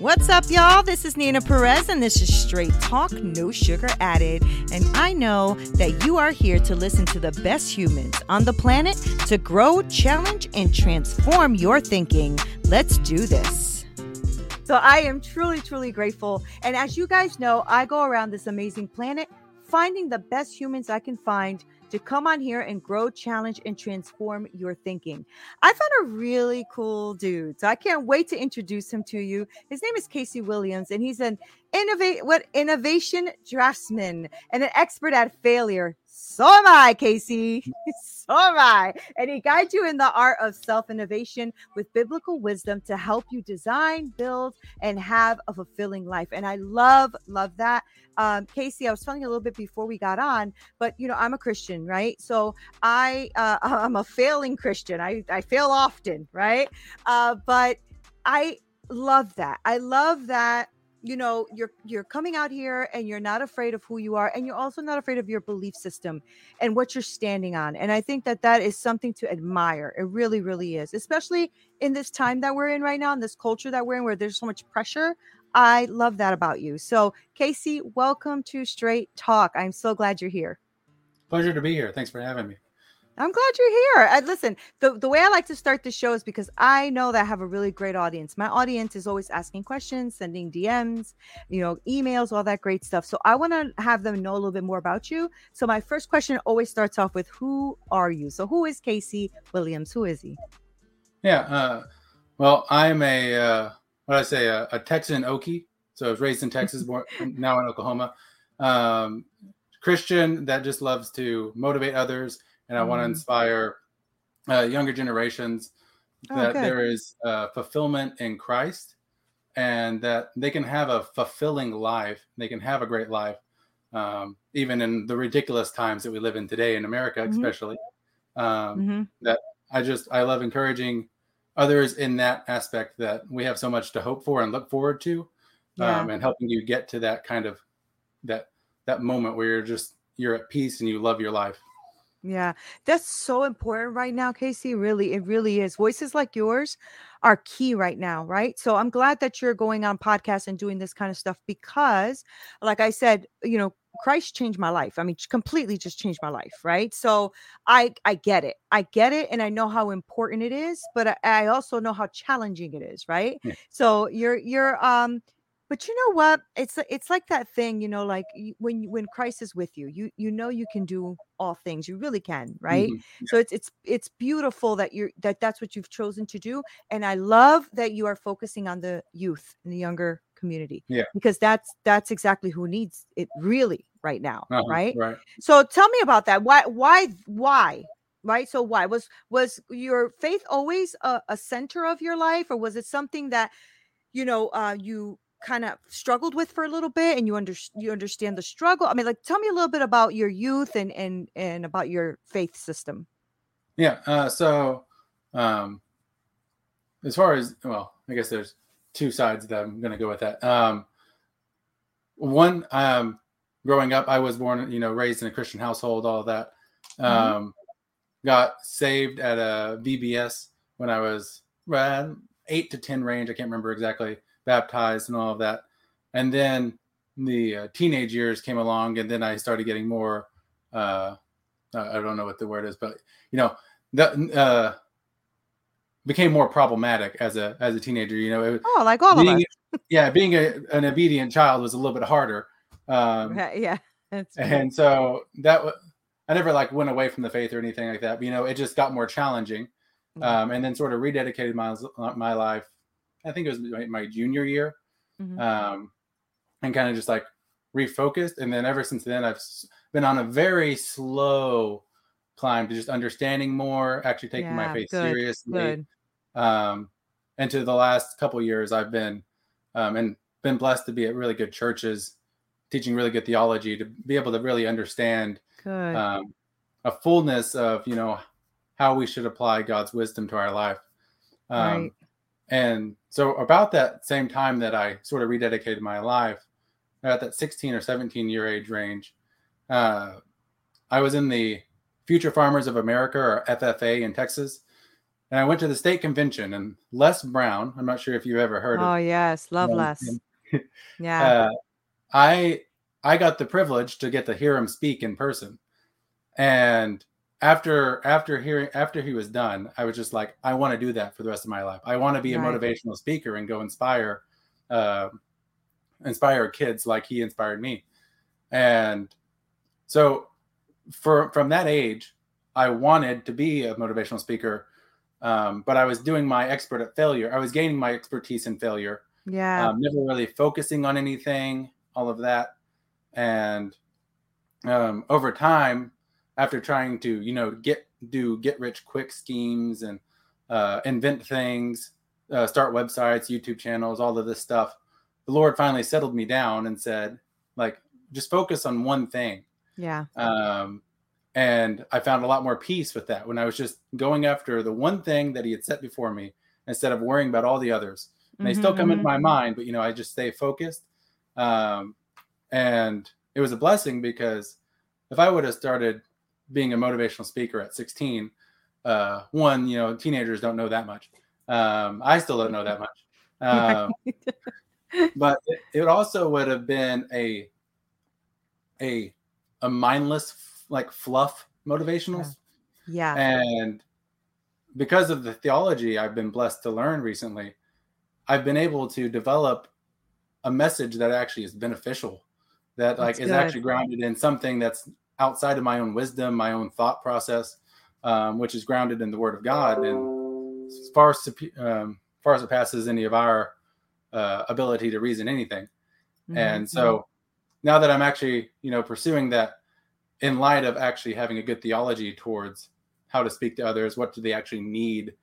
What's up, y'all? This is Nina Perez, and this is Straight Talk, No Sugar Added. And I know that you are here to listen to the best humans on the planet to grow, challenge, and transform your thinking. Let's do this. So, I am truly, truly grateful. And as you guys know, I go around this amazing planet finding the best humans I can find to come on here and grow, challenge, and transform your thinking. I found a really cool dude. So I can't wait to introduce him to you. His name is Casey Williams, and he's an innovate what innovation draftsman and an expert at failure. So am I, Casey. so am I. And he guides you in the art of self innovation with biblical wisdom to help you design, build, and have a fulfilling life. And I love, love that. Um, Casey, I was telling you a little bit before we got on, but you know, I'm a Christian, right? So I, uh, I'm a failing Christian. I, I fail often, right? Uh, but I love that. I love that you know you're you're coming out here and you're not afraid of who you are and you're also not afraid of your belief system and what you're standing on and i think that that is something to admire. It really really is especially in this time that we're in right now in this culture that we're in where there's so much pressure. I love that about you. So casey welcome to straight talk. I'm so glad you're here. Pleasure to be here. Thanks for having me I'm glad you're here. I, listen, the, the way I like to start the show is because I know that I have a really great audience. My audience is always asking questions, sending DMs, you know, emails, all that great stuff. So I want to have them know a little bit more about you. So my first question always starts off with Who are you? So who is Casey Williams? Who is he? Yeah. Uh, well, I'm a, uh, what I say, a, a Texan Okie. So I was raised in Texas, born, now in Oklahoma. Um, Christian that just loves to motivate others and I mm. want to inspire uh, younger generations oh, that there is uh, fulfillment in Christ and that they can have a fulfilling life. They can have a great life, um, even in the ridiculous times that we live in today in America, mm-hmm. especially. Um, mm-hmm. That I just I love encouraging others in that aspect that we have so much to hope for and look forward to, yeah. um, and helping you get to that kind of that that moment where you're just you're at peace and you love your life. Yeah, that's so important right now, Casey. Really, it really is. Voices like yours are key right now, right? So I'm glad that you're going on podcasts and doing this kind of stuff because, like I said, you know, Christ changed my life. I mean, completely just changed my life, right? So I I get it. I get it, and I know how important it is, but I, I also know how challenging it is, right? Yeah. So you're you're um but you know what? It's it's like that thing, you know, like when when Christ is with you, you you know you can do all things. You really can, right? Mm-hmm. So it's it's it's beautiful that you're that that's what you've chosen to do, and I love that you are focusing on the youth and the younger community. Yeah, because that's that's exactly who needs it really right now, uh-huh, right? Right. So tell me about that. Why why why right so why was was your faith always a, a, center of your life or was it something that you know uh you kind of struggled with for a little bit and you under, you understand the struggle i mean like tell me a little bit about your youth and and and about your faith system yeah uh, so um as far as well i guess there's two sides that i'm going to go with that um one um growing up i was born you know raised in a christian household all that mm-hmm. um mm-hmm. got saved at a vbs when i was uh, eight to ten range i can't remember exactly baptized and all of that. And then the uh, teenage years came along, and then I started getting more. Uh, I don't know what the word is, but you know, that uh, became more problematic as a as a teenager. You know, it, oh, like all being, of us. yeah, being a, an obedient child was a little bit harder. Um, yeah, and so that I never like went away from the faith or anything like that. But, you know, it just got more challenging. Mm-hmm. Um, and then sort of rededicated my my life I think it was my, my junior year, mm-hmm. um, and kind of just like refocused. And then ever since then, I've been on a very slow climb to just understanding more, actually taking yeah, my faith good, seriously. Good. Um, and to the last couple years, I've been um, and been blessed to be at really good churches, teaching really good theology to be able to really understand um, a fullness of you know how we should apply God's wisdom to our life. Um, Right. And so, about that same time that I sort of rededicated my life, at that 16 or 17 year age range, uh, I was in the Future Farmers of America or FFA in Texas. And I went to the state convention, and Les Brown, I'm not sure if you've ever heard Oh of yes, love um, him. Yeah. uh, I I got the privilege to get to hear him speak in person, and after after hearing after he was done, I was just like, I want to do that for the rest of my life. I want to be a motivational speaker and go inspire, uh, inspire kids like he inspired me, and so for from that age, I wanted to be a motivational speaker. Um, but I was doing my expert at failure. I was gaining my expertise in failure yeah. um, never really focusing on anything, all of that. And um, over time, after trying to, you know, get do get rich quick schemes and uh, invent things, uh, start websites, YouTube channels, all of this stuff, the Lord finally settled me down and said, like, just focus on one thing. yeah. Um, and I found a lot more peace with that when I was just going after the one thing that He had set before me instead of worrying about all the others and they still come into my mind but you know i just stay focused um, and it was a blessing because if i would have started being a motivational speaker at 16 uh, one you know teenagers don't know that much um, i still don't know that much um, but it, it also would have been a a a mindless like fluff motivational Yeah. and because of the theology I've been blessed to learn recently, I've been able to develop a message that actually is beneficial, that like That's is good. actually grounded in something that's outside of my own wisdom, my own thought process, um, which is grounded in the Word of God, and as far um, far surpasses any of our uh, ability to reason anything. Mhm, And so now that I'm actually, you know, pursuing that in light of actually having a good theology towards how to speak to others, what do they actually need?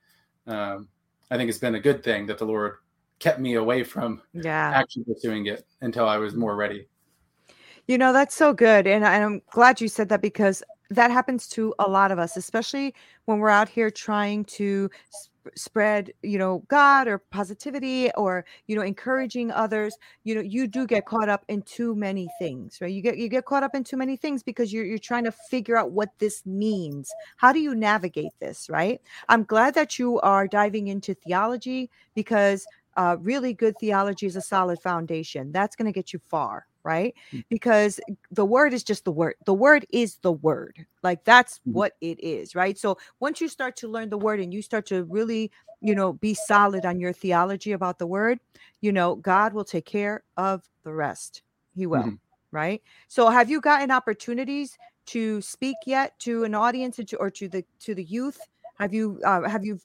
Um, I think it's been a good thing that the Lord kept me away from yeah. actually pursuing it until I was more ready. You know, that's so good. And, I'm glad you said that because that happens to a lot of us, especially when we're out here trying to sp- spread, you know, God or positivity or, you know, encouraging others. You know, you do get caught up in too many things, right? You get you get caught up in too many things because you're you're trying to figure out what this means. How do you navigate this, right? I'm glad that you are diving into theology because uh, really good theology is a solid foundation. That's going to get you far, right? Because the word is just the word. The word is the word. Like that's Mhm. what it is, right? So once you start to learn the word and you start to really, you know, be solid on your theology about the word, you know, God will take care of the rest. He will, Mhm. right? So have you gotten opportunities to speak yet to an audience or to, the to the youth? Have you uh, have you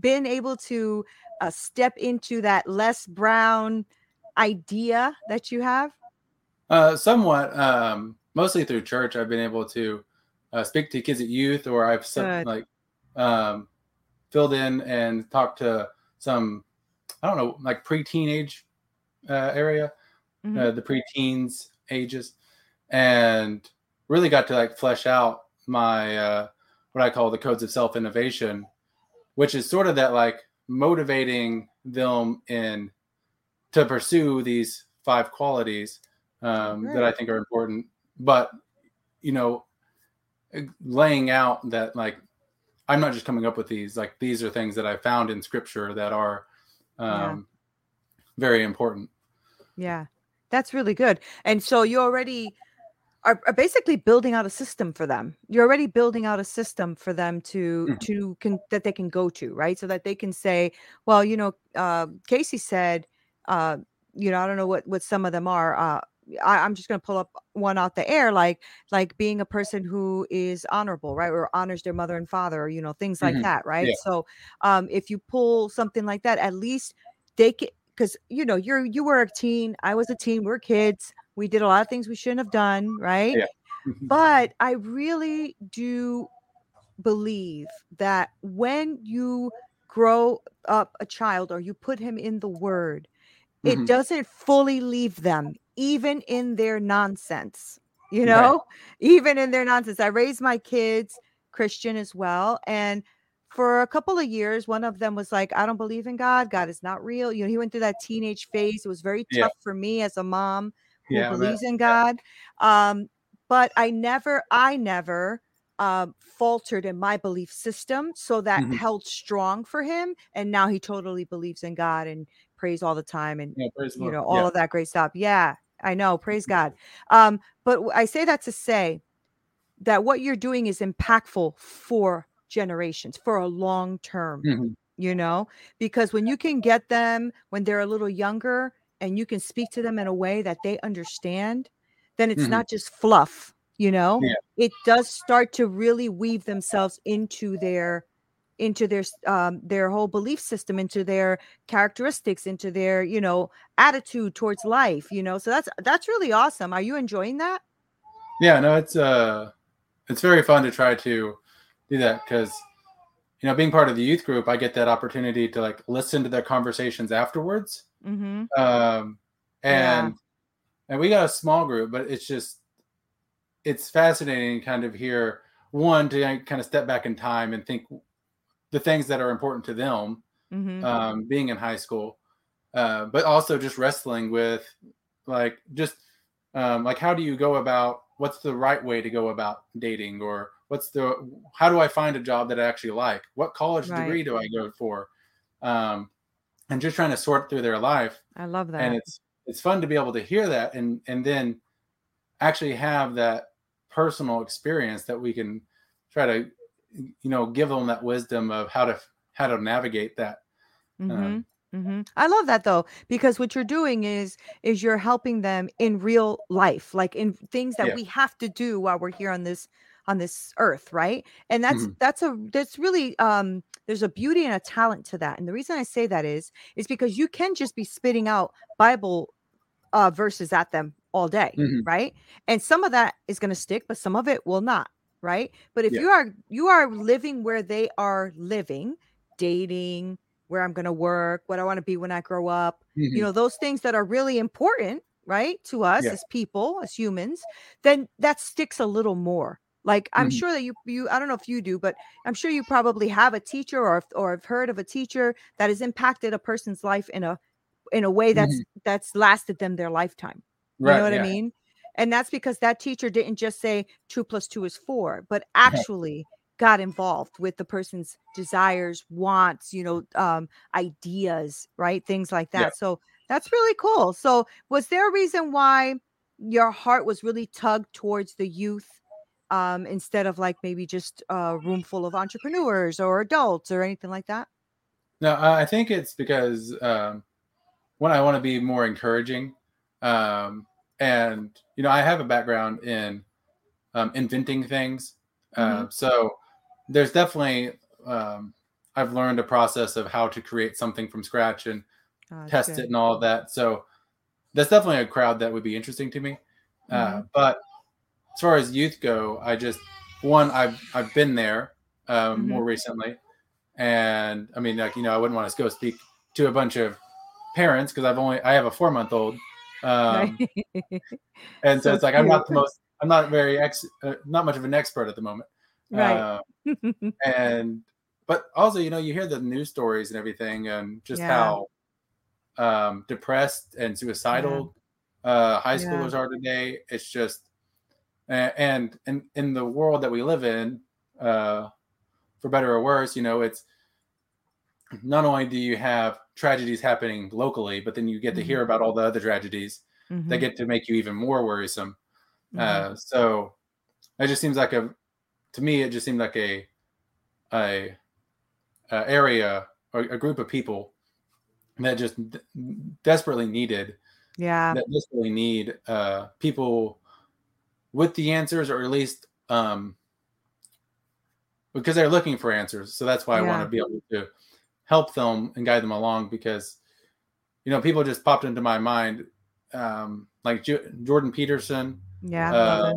been able to uh, step into that Les Brown idea that you have? Uh, somewhat, um, mostly through church, I've been able to uh, speak to kids at youth, or I've some, like um, filled in and talked to some, I don't know, like pre-teenage uh, area, Mhm. uh, the pre-teens ages, and really got to like flesh out my uh, what I call the codes of self-innovation, which is sort of that like motivating them in to pursue these five qualities um, that I think are important. But you know, laying out that like I'm not just coming up with these. Like these are things that I found in Scripture that are um, Yeah. very important. Yeah, that's really good. And so you already are, are basically building out a system for them. You're already building out a system for them to Mhm. to can that they can go to, right? So that they can say, well, you know, uh, Casey said, uh, you know, I don't know what what some of them are. Uh, I, I'm just going to pull up one out the air, like like being a person who is honorable, right, or honors their mother and father, or you know, things like Mhm. that, right? Yeah. So, um, if you pull something like that, at least they can, because you know, you're you were a teen, I was a teen, we're kids, we did a lot of things we shouldn't have done, right? Yeah. But I really do believe that when you grow up a child or you put him in the word, it Mhm. doesn't fully leave them, even in their nonsense. You Right. know, even in their nonsense. I raised my kids Christian as well. And for a couple of years, one of them was like, I don't believe in God. God is not real. You know, he went through that teenage phase. It was very Yeah. tough for me as a mom who Yeah, believes in God. Um, but I never, I never um, faltered in my belief system. So that Mhm. held strong for him. And now he totally believes in God and prays all the time and Yeah, you know all Yeah. of that great stuff yeah i know praise god um but I say that to say that what you're doing is impactful for generations for a long term Mhm. you know because when you can get them when they're a little younger and you can speak to them in a way that they understand then it's Mhm. not just fluff you know Yeah. it does start to really weave themselves into their into their um their whole belief system into their characteristics into their you know attitude towards life you know so that's that's really awesome are you enjoying that Yeah, no, it's uh it's very fun to try to do that because you know, being part of the youth group, I get that opportunity to like listen to their conversations afterwards. mm-hmm Um Yeah. and and we got a small group, but it's just it's fascinating kind of hear one to kind of step back in time and think the things that are important to them mm-hmm um, being in high school, uh, but also just wrestling with like just um, like how do you go about what's the right way to go about dating or what's the how do I find a job that I actually like? What college Right. degree do I go for? Um, and just trying to sort through their life, i love that and it's it's fun to be able to hear that and and then actually have that personal experience that we can try to you know give them that wisdom of how to how to navigate that hmm um, hmm I love that though, because what you're doing is is you're helping them in real life, like in things that Yeah. we have to do while we're here on this on this earth, right? And that's Mhm. that's a that's really um there's a beauty and a talent to that. And the reason I say that is is because you can just be spitting out Bible uh verses at them all day, Mhm. right? And some of that is going to stick, but some of it will not, right? But if Yeah. you are you are living where they are living, dating, where I'm going to work, what I want to be when I grow up, you Mhm. know, those things that are really important, right, to us Yeah. as people, as humans, then that sticks a little more. Like I'm Mhm. sure that you you I don't know if you do, but I'm sure you probably have a teacher or or have heard of a teacher that has impacted a person's life in a in a way that's that's lasted them their lifetime. You Right, know what I mean? And that's because that teacher didn't just say two plus two is four, but actually got involved with the person's desires, wants, you know, um, ideas, right? Things like that. Yeah. So that's really cool. So was there a reason why your heart was really tugged towards the youth um, instead of like maybe just a room full of entrepreneurs or adults or anything like that? No, I think it's because um, one, I want to be more encouraging, um, and you know, I have a background in um, inventing things, uh, so there's definitely um, I've learned a process of how to create something from scratch and Oh, test good. it and all of that. So that's definitely a crowd that would be interesting to me. Uh, but as far as youth go, I just one I've I've been there um, Mhm. more recently, and I mean like you know I wouldn't want to go speak to a bunch of parents because I've only I have a four month old, um, Right. and so, So it's like I'm not the most I'm not very ex uh, not much of an expert at the moment, Right. Uh, and but also you know you hear the news stories and everything and just Yeah. how um, depressed and suicidal uh, high Yeah. schoolers are today. It's just and in in the world that we live in, uh, for better or worse, you know, it's not only do you have tragedies happening locally, but then you get to hear about all the other tragedies that Mhm, get to make you even more worrisome. mhm. Uh, so it just seems like a to me it just seemed like a a, a area or a group of people that just d- desperately needed yeah. that desperately need uh, people with the answers or at least um, because they're looking for answers so that's why i want to be able to help them and guide them along because you know people just popped into my mind um, like J- jordan peterson Yeah. uh,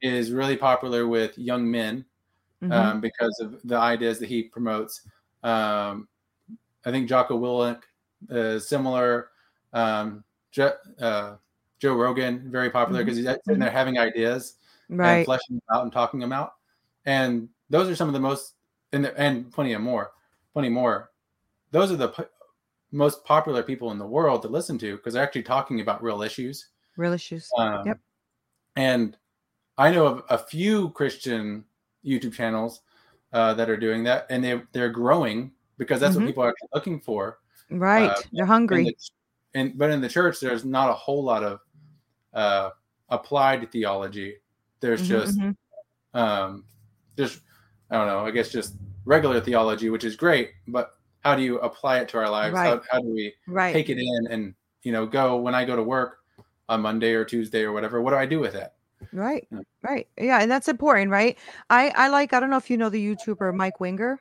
is really popular with young men Mhm, um, because of the ideas that he promotes. Um, I think Jocko Willink is similar. Um, jo, uh, Joe Rogan, very popular because mm-hmm. he's sitting there having ideas right. and fleshing them out and talking them out. And those are some of the most, and, and plenty of more, plenty more. Those are the p- most popular people in the world to listen to because they're actually talking about real issues. Real issues. Um, yep. And I know of a few Christian YouTube channels uh, that are doing that, and they they're growing because that's mm-hmm. what people are looking for. Right, uh, they're hungry. And but in the church, there's not a whole lot of uh, applied theology. There's mm-hmm, just mm-hmm. um, just I don't know. I guess just regular theology, which is great, but how do you apply it to our lives? Right. How, how do we right. take it in and you know go when I go to work on Monday or Tuesday or whatever? What do I do with it? Right. Yeah. Right. Yeah, and that's important, right? I I like I don't know if you know the YouTuber Mike Winger.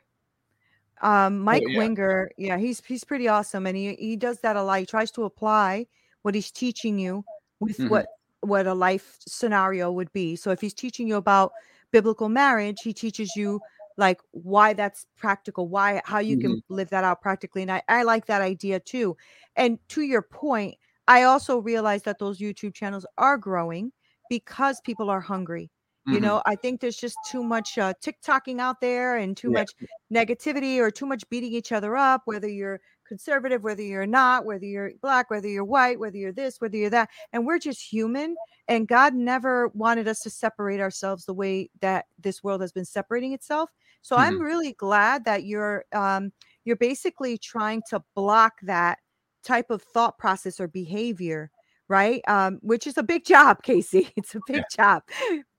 Um, oh, Mike oh, yeah. Winger, yeah, he's he's pretty awesome, and he he does that a lot. He tries to apply what he's teaching you with mm-hmm. what what a life scenario would be. So if he's teaching you about biblical marriage, he teaches you like why that's practical, why how you mm-hmm. can live that out practically. And I, I like that idea too. And to your point, I also realize that those YouTube channels are growing because people are hungry. Mm-hmm. You know, I think there's just too much uh, TikToking out there and too yeah. much negativity or too much beating each other up, whether you're conservative, whether you're not, whether you're black, whether you're white, whether you're this, whether you're that. And we're just human. And God never wanted us to separate ourselves the way that this world has been separating itself. So mm-hmm. I'm really glad that you're um, you're basically trying to block that type of thought process or behavior right? Um, which is a big job, Casey. It's a big yeah. job,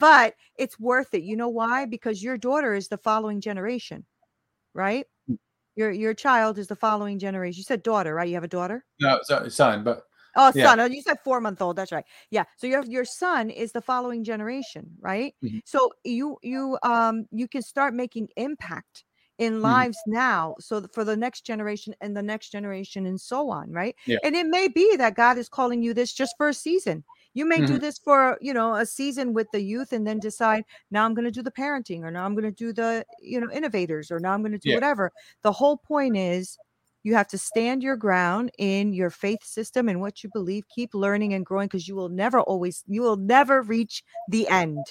but it's worth it. You know why? Because your daughter is the following generation, right? Mm. Your your child is the following generation. You said daughter, right? You have a daughter? No, son, but oh, yeah. son. Oh, you said four month old. That's right. Yeah. So your your son is the following generation, right? Mm-hmm. So you you um you can start making impact in mm-hmm. lives now so for the next generation and the next generation and so on right yeah. and it may be that god is calling you this just for a season you may mm-hmm. do this for you know a season with the youth and then decide now i'm going to do the parenting or now i'm going to do the you know innovators or now i'm going to do yeah. whatever the whole point is you have to stand your ground in your faith system and what you believe keep learning and growing because you will never always you will never reach the end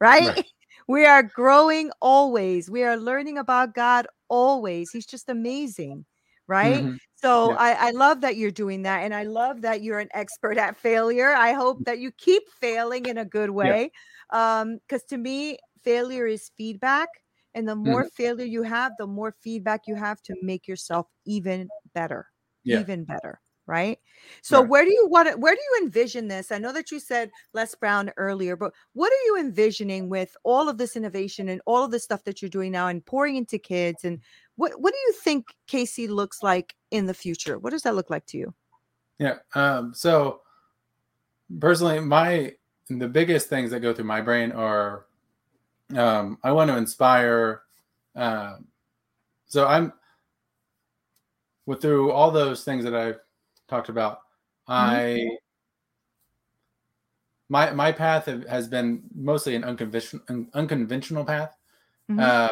right. right. We are growing always. We are learning about God always. He's just amazing. Right. Mm-hmm. So yeah. I, I love that you're doing that. And I love that you're an expert at failure. I hope that you keep failing in a good way. Yeah. Um, because to me, failure is feedback. And the more mm-hmm. failure you have, the more feedback you have to make yourself even better. Yeah. Even better right? So right. where do you want to, where do you envision this? I know that you said Les Brown earlier, but what are you envisioning with all of this innovation and all of the stuff that you're doing now and pouring into kids and what what do you think Casey looks like in the future? What does that look like to you? Yeah. Um, so personally, my the biggest things that go through my brain are um, I want to inspire. Uh, so I'm with through all those things that I've talked about. Mm-hmm. I my my path has been mostly an unconventional an unconventional path. Mm-hmm. Uh,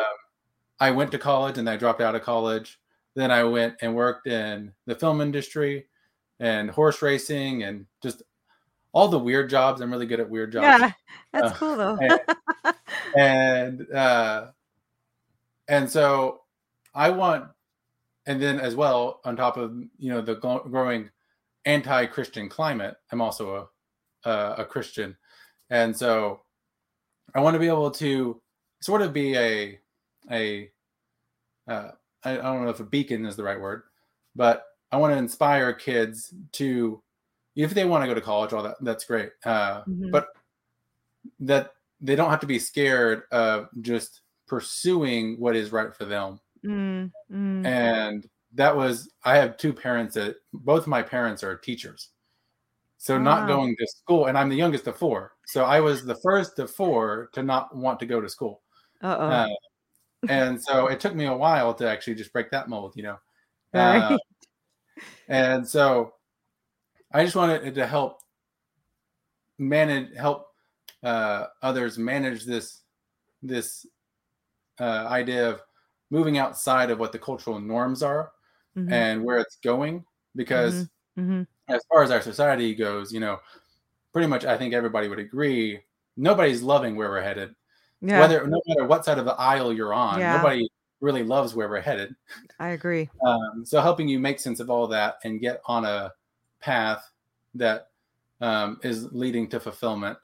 I went to college and I dropped out of college. Then I went and worked in the film industry and horse racing and just all the weird jobs. I'm really good at weird jobs. Yeah, that's uh, cool though. and and, uh, and so I want and then as well on top of you know the growing anti-christian climate i'm also a, a, a christian and so i want to be able to sort of be a a uh, I, I don't know if a beacon is the right word but i want to inspire kids to if they want to go to college all that that's great uh, mm-hmm. but that they don't have to be scared of just pursuing what is right for them Mm, mm. And that was I have two parents that both my parents are teachers. So not going to school, and I'm the youngest of four. So I was the first of four to not want to go to school. Uh-oh. Uh, and so it took me a while to actually just break that mold, you know. Right. Uh, and so I just wanted to help manage, help uh, others manage this this uh, idea of moving outside of what the cultural norms are Mhm. and where it's going because hmm as far as our society goes you know pretty much i think everybody would agree nobody's loving where we're headed Yeah, whether no matter what side of the aisle you're on Yeah. nobody really loves where we're headed I agree. um, so helping you make sense of all that and get on a path that um, is leading to fulfillment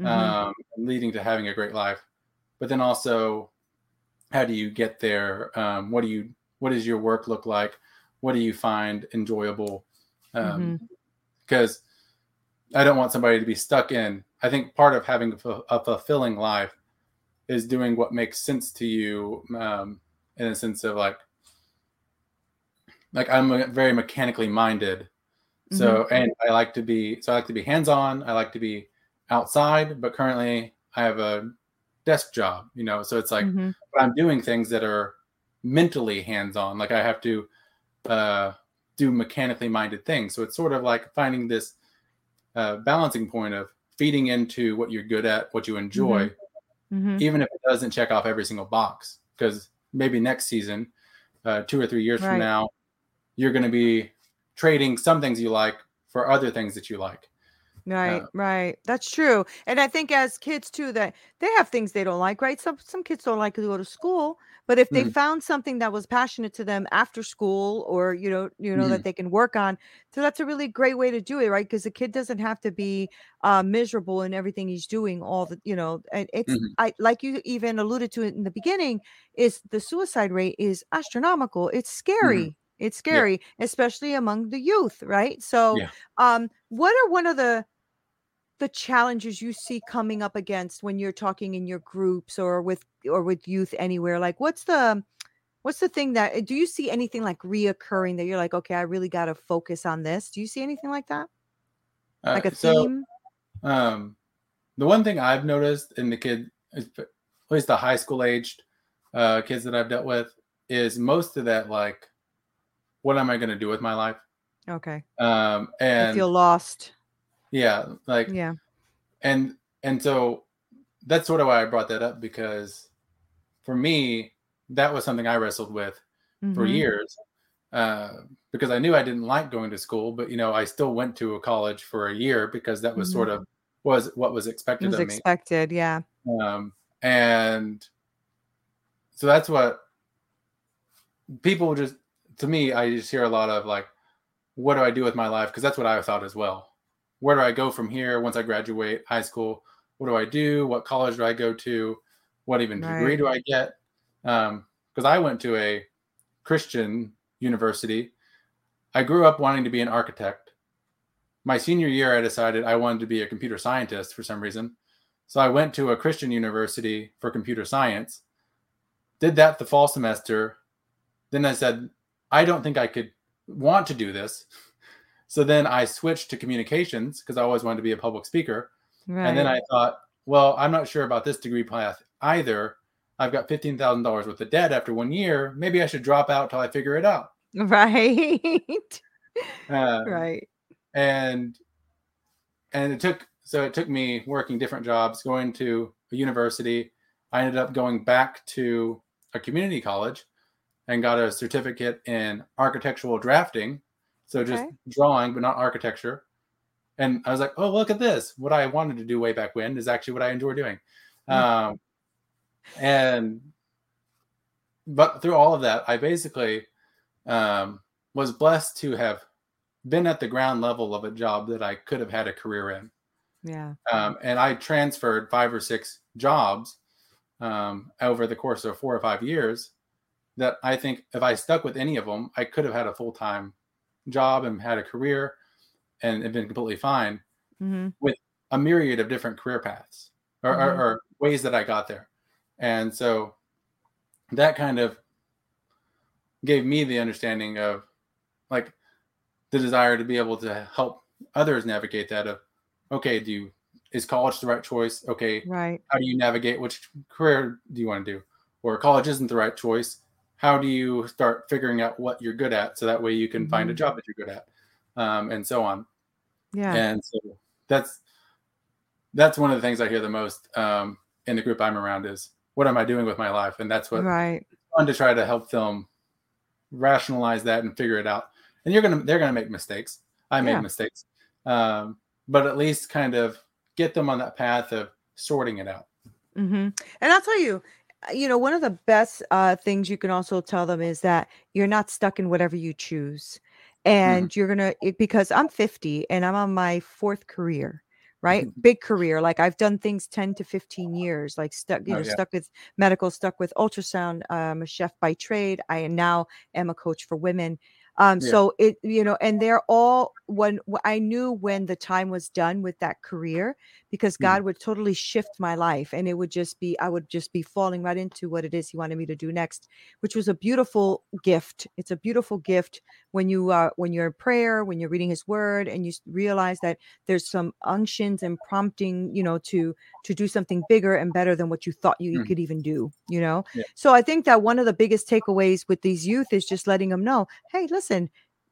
Mhm. um, leading to having a great life. But then also how do you get there? Um, what do you what does your work look like? What do you find enjoyable? Because i don't want somebody to be stuck in. I think part of having a, fulfilling life is doing what makes sense to you um, in a sense of like like i'm a- very mechanically minded so and i like to be so i like to be hands-on i like to be outside but currently i have a desk job you know so it's like Mhm. but i'm doing things that are mentally hands-on like i have to uh do mechanically minded things so it's sort of like finding this uh, balancing point of feeding into what you're good at what you enjoy Mhm. even if it doesn't check off every single box because maybe next season uh, two or three years Right. from now you're going to be trading some things you like for other things that you like Right, Uh, right. That's true. And I think as kids too, that they have things they don't like, right? Some some kids don't like to go to school, but if they Mhm. found something that was passionate to them after school or you know, you know, Mhm. that they can work on, so that's a really great way to do it, right? Because the kid doesn't have to be uh miserable in everything he's doing all the, you know, and it's Mhm. I like you even alluded to it in the beginning, is the suicide rate is astronomical. It's scary. It's scary, especially among the youth, right? So Yeah. um what are one of the the challenges you see coming up against when you're talking in your groups or with or with youth anywhere? Like what's the what's the thing that do you see anything like reoccurring that you're like okay i really got to focus on this. Do you see anything like that? Uh, like a so, theme? um, the one thing I've noticed in the kid, at least the high school aged uh, kids that I've dealt with, is most of that like, what am I going to do with my life? okay Um, and i feel lost yeah, like, yeah and and so that's sort of why I brought that up because for me, that was something I wrestled with for Mhm. years uh, because I knew I didn't like going to school, but you know, I still went to a college for a year because that was Mhm. sort of was what was expected was of me. expected yeah um, and so that's what people just to me i just hear a lot of like what do i do with my life? Because that's what i thought as well. Where do i go from here once i graduate high school? What do i do? What college do i go to? What even degree do i get? Um, because i went to a christian university. I grew up wanting to be an architect. My senior year i decided i wanted to be a computer scientist for some reason. So I went to a Christian university for computer science, did that the fall semester. Then I said, I don't think I could want to do this. So then I switched to communications because I always wanted to be a public speaker. right And then I thought, well, I'm not sure about this degree path either. I've got $15,000 worth of debt after one year. Maybe I should drop out till I figure it out. right Uh, right and and it took so it took me working different jobs going to a university i ended up going back to a community college and got a certificate in architectural drafting. So just Okay. drawing but not architecture. And i was like oh look at this. What i wanted to do way back when is actually what i enjoy doing. Um, and but through all of that i basically um, was blessed to have been at the ground level of a job that I could have had a career in. yeah. Um, and I transferred five or six jobs um, over the course of four or five years that I think if I stuck with any of them, I could have had a full time job and had a career and been completely fine. hmm A myriad of different career paths or, or, Mhm. or ways that I got there. And so that kind of gave me the understanding of like the desire to be able to help others navigate that of okay do you is college the right choice okay right how do you navigate which career do you want to do or college isn't the right choice how do you start figuring out what you're good at so that way you can find a Mhm. job that you're good at um, and so on yeah and so that's that's one of the things i hear the most um, in the group i'm around is what am i doing with my life and that's what right fun to try to help them rationalize that and figure it out. And you're gonna they're gonna make mistakes. I made Yeah. mistakes, um, but at least kind of get them on that path of sorting it out. hmm And I'll tell you, Uh, you know, one of the best uh, things you can also tell them is that you're not stuck in whatever you choose. Mm-hmm. And you're going to, eh, because I'm 50 and I'm on my fourth career, right? Big career. Like I've done things 10 to 15 years, like stuck, you Oh, know, yeah. stuck with medical, stuck with ultrasound. I'm a chef by trade. I now am a coach for women. Um, Yeah. so it, you know, and they're all when I knew when the time was done with that career because Mhm. God would totally shift my life and it would just be I would just be falling right into what it is he wanted me to do next which was a beautiful gift it's a beautiful gift when you uh when you're in prayer when you're reading his word and you realize that there's some unctions and prompting you know to to do something bigger and better than what you thought you, you Mhm. could even do you know Yeah. so I think that one of the biggest takeaways with these youth is just letting them know hey listen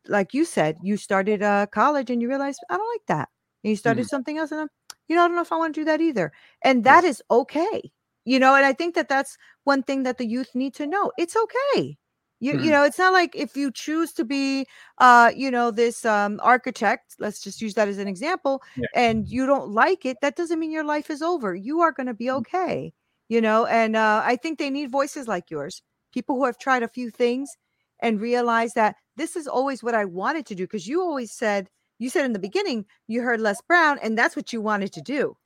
like you said you started uh college and you realized I don't like that and you started Mhm. something else and I'm, you know, I don't know if I want to do that either. And that is okay. You know, and I think that that's one thing that the youth need to know. It's okay. You, you Mhm. know, it's not like if you choose to be, uh, you know, this um, architect, let's just use that as an example, Yeah. and you don't like it, that doesn't mean your life is over. You are going to be Mhm. okay, you know, and uh, I think they need voices like yours, people who have tried a few things and realize that this is always what I wanted to do. Because you always said, you said in the beginning, you heard Les Brown, and that's what you wanted to do.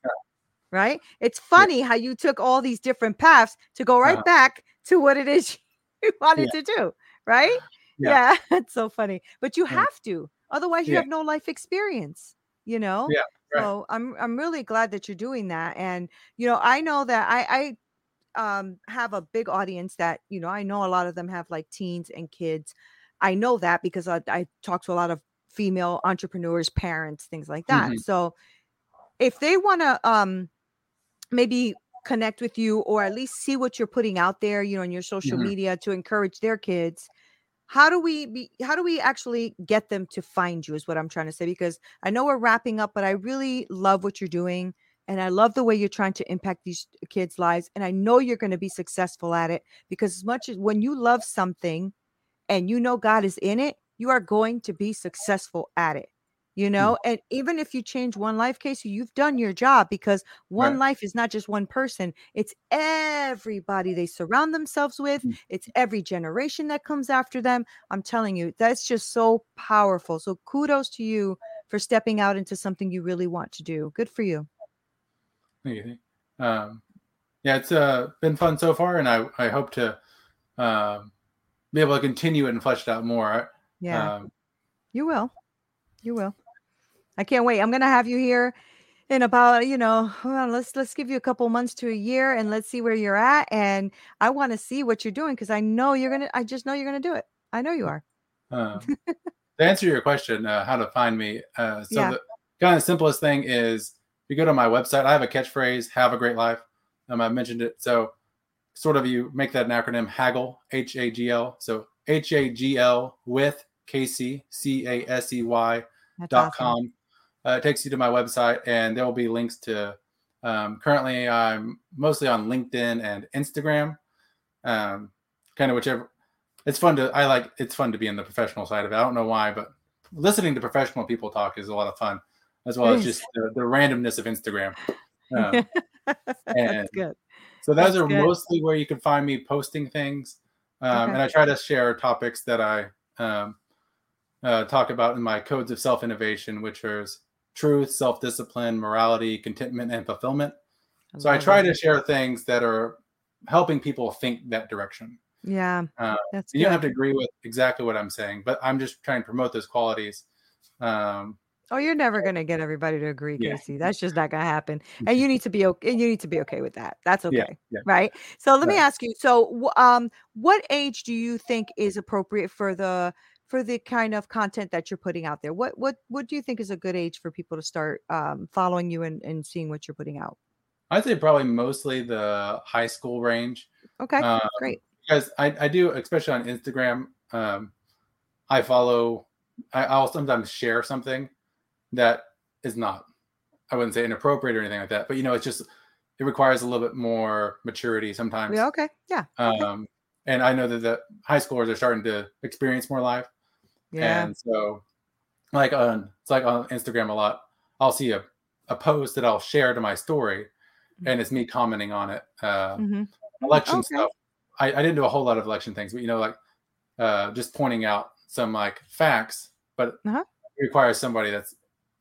Right? It's funny how you took all these different paths to go right Uh-huh. back to what it is you wanted Yeah. to do. Right? Yeah. Yeah, it's so funny. But you have to, otherwise, you Yeah. have no life experience. You know. Yeah, right. So I'm I'm really glad that you're doing that, and you know I know that I I um have a big audience that you know I know a lot of them have like teens and kids. I know that because I, I talk to a lot of female entrepreneurs, parents, things like that. Mhm. So if they want to um maybe connect with you or at least see what you're putting out there, you know, in your social Mhm. media to encourage their kids, how do we be how do we actually get them to find you is what I'm trying to say because I know we're wrapping up, but I really love what you're doing. And I love the way you're trying to impact these kids' lives. And I know you're going to be successful at it because as much as when you love something and you know God is in it, you are going to be successful at it. You know, and even if you change one life, case you've done your job because one Right. life is not just one person, it's everybody they surround themselves with, Mm. it's every generation that comes after them. I'm telling you, that's just so powerful. So kudos to you for stepping out into something you really want to do. Good for you. Thank you. Um, yeah, it's uh, been fun so far, and I, I hope to um, be able to continue it and flesh it out more. Yeah. Um, You will. You will. I can't wait. I'm gonna have you here in about, you know, well, let's let's give you a couple months to a year and let's see where you're at. And I want to see what you're doing because I know you're gonna I just know you're gonna do it. I know you are. um, to answer your question, uh, how to find me. Uh, so Yeah. the kind of simplest thing is you go to my website. I have a catchphrase: "Have a great life." Um, I mentioned it. So sort of you make that an acronym Haggle H A G L. So H A G L with Casey C A S E Y That's dot awesome. com. Uh, it takes you to my website, and there will be links to. Um, currently, I'm mostly on LinkedIn and Instagram. Um, kind of whichever. It's fun to. I like. It's fun to be in the professional side of it. I don't know why, but listening to professional people talk is a lot of fun, as well as just the, the randomness of Instagram. Um, That's good. so those That's are good. mostly where you can find me posting things, um, Okay. and I try to share topics that I um, uh, talk about in my codes of self innovation, which is truth, self discipline, morality, contentment, and fulfillment. So I try it. to share things that are helping people think that direction. Yeah, Uh, that's You don't have to agree with exactly what I'm saying, but I'm just trying to promote those qualities. Um, Oh, you're never gonna get everybody to agree, Yeah. Casey. That's just not gonna happen. And you need to be okay. You need to be okay with that. That's okay. Yeah, yeah. Right. So let me ask you. So, um, what age do you think is appropriate for the for the kind of content that you're putting out there? What what what do you think is a good age for people to start um, following you and, and seeing what you're putting out? I'd say probably mostly the high school range. Okay, Um, great. because I, I do especially on instagram um i follow I, i'll sometimes share something that is not i wouldn't say inappropriate or anything like that but you know it's just it requires a little bit more maturity sometimes Yeah. Okay. Yeah. um and I know that the high schoolers are starting to experience more life. Yeah. And so, like on it's like on Instagram a lot. I'll see a, a post that I'll share to my story, and it's me commenting on it. Uh, hmm election Okay. stuff. I, I didn't do a whole lot of election things, but you know, like uh, just pointing out some like facts, but Uh-huh. it requires somebody that's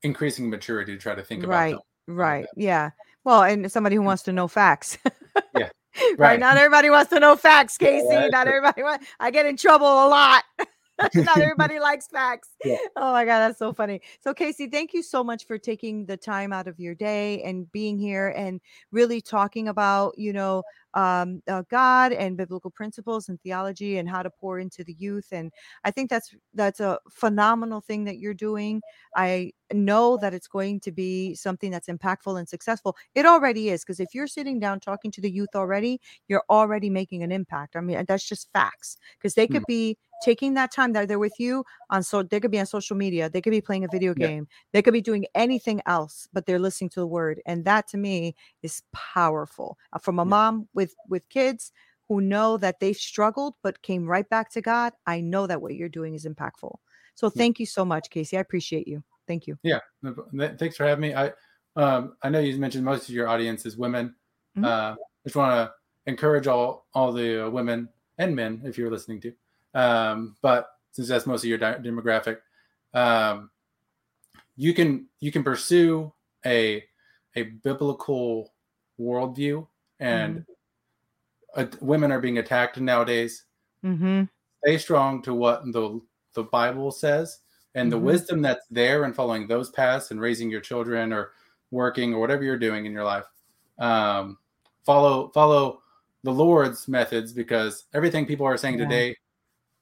increasing maturity to try to think about Right. them. Right. Yeah. Well, and somebody who wants to know facts. Yeah. right. Right. Not everybody wants to know facts, Casey. that's Not everybody wants. I get in trouble a lot. Not everybody likes facts. Yeah. Oh my God, that's so funny. So, Casey, thank you so much for taking the time out of your day and being here and really talking about, you know, um, uh, God and biblical principles and theology and how to pour into the youth. And I think that's that's a phenomenal thing that you're doing. I know that it's going to be something that's impactful and successful. It already is because if you're sitting down talking to the youth already, you're already making an impact. I mean, that's just facts because they could be taking that time that they're with you on so they could be on social media, they could be playing a video Yeah. game, they could be doing anything else, but they're listening to the word, and that to me is powerful. Uh, From a Yeah. mom with with kids who know that they've struggled but came right back to God, I know that what you're doing is impactful. So thank you so much, Casey. I appreciate you. Thank you. Yeah. no pro- th- Thanks for having me. I um, I know you mentioned most of your audience is women. Mhm. Uh, just want to encourage all all the uh, women and men if you're listening to. Um, but since that's most of your di- demographic, um, you can you can pursue a a biblical worldview, and uh, women are being attacked nowadays. Mm-hmm. Stay strong to what the the Bible says and the Mhm. wisdom that's there and following those paths and raising your children or working or whatever you're doing in your life. Um, follow follow the Lord's methods because everything people are saying Yeah. today,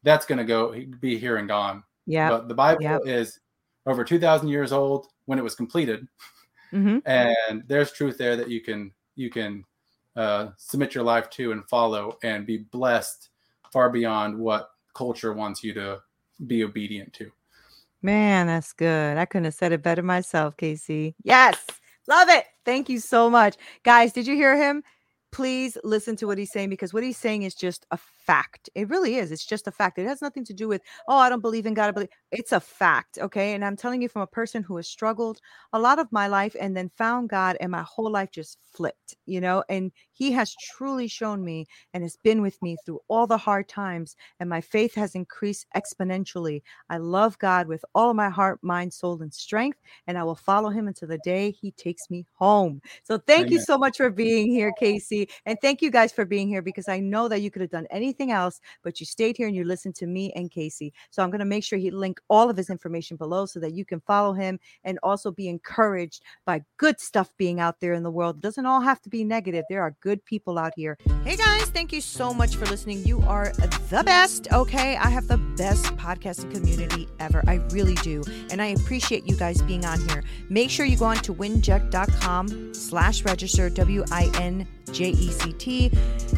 that's going to go be here and gone. Yeah. But the Bible Yep. is over 2,000 years old when it was completed, Mm-hmm. and there's truth there that you can you can uh, submit your life to and follow and be blessed far beyond what culture wants you to be obedient to. Man, that's good. I couldn't have said it better myself, Casey. Yes. Love it. Thank you so much. Guys, did you hear him? Please listen to what he's saying because what he's saying is just a fact. It really is. It's just a fact. It has nothing to do with, oh, I don't believe in God. I believe. It's a fact. Okay. And I'm telling you from a person who has struggled a lot of my life and then found God, and my whole life just flipped, you know? And he has truly shown me and has been with me through all the hard times, and my faith has increased exponentially. I love God with all my heart, mind, soul, and strength, and I will follow him until the day he takes me home. So thank you so much for being here, Casey. And thank you guys for being here because I know that you could have done anything else, but you stayed here and you listened to me and Casey. So I'm going to make sure he link all of his information below so that you can follow him and also be encouraged by good stuff being out there in the world. It doesn't all have to be negative. There are good people out here. Hey guys, thank you so much for listening. You are the best. Okay. I have the best podcasting community ever. I really do. And I appreciate you guys being on here. Make sure you go on to winject.com slash register, W I N J E C T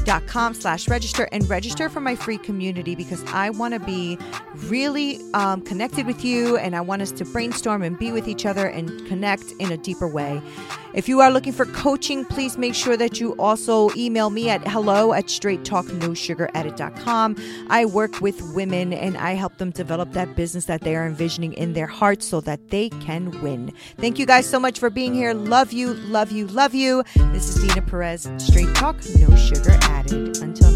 dot com slash register and register for my free community because I want to be really um, connected with you and I want us to brainstorm and be with each other and connect in a deeper way. If you are looking for coaching, please make sure that you also email me at hello at straighttalknosugaradded.com. I work with women and I help them develop that business that they are envisioning in their hearts so that they can win. Thank you guys so much for being here. Love you, love you, love you. This is Dina Perez, Straight Talk, No Sugar Added. Until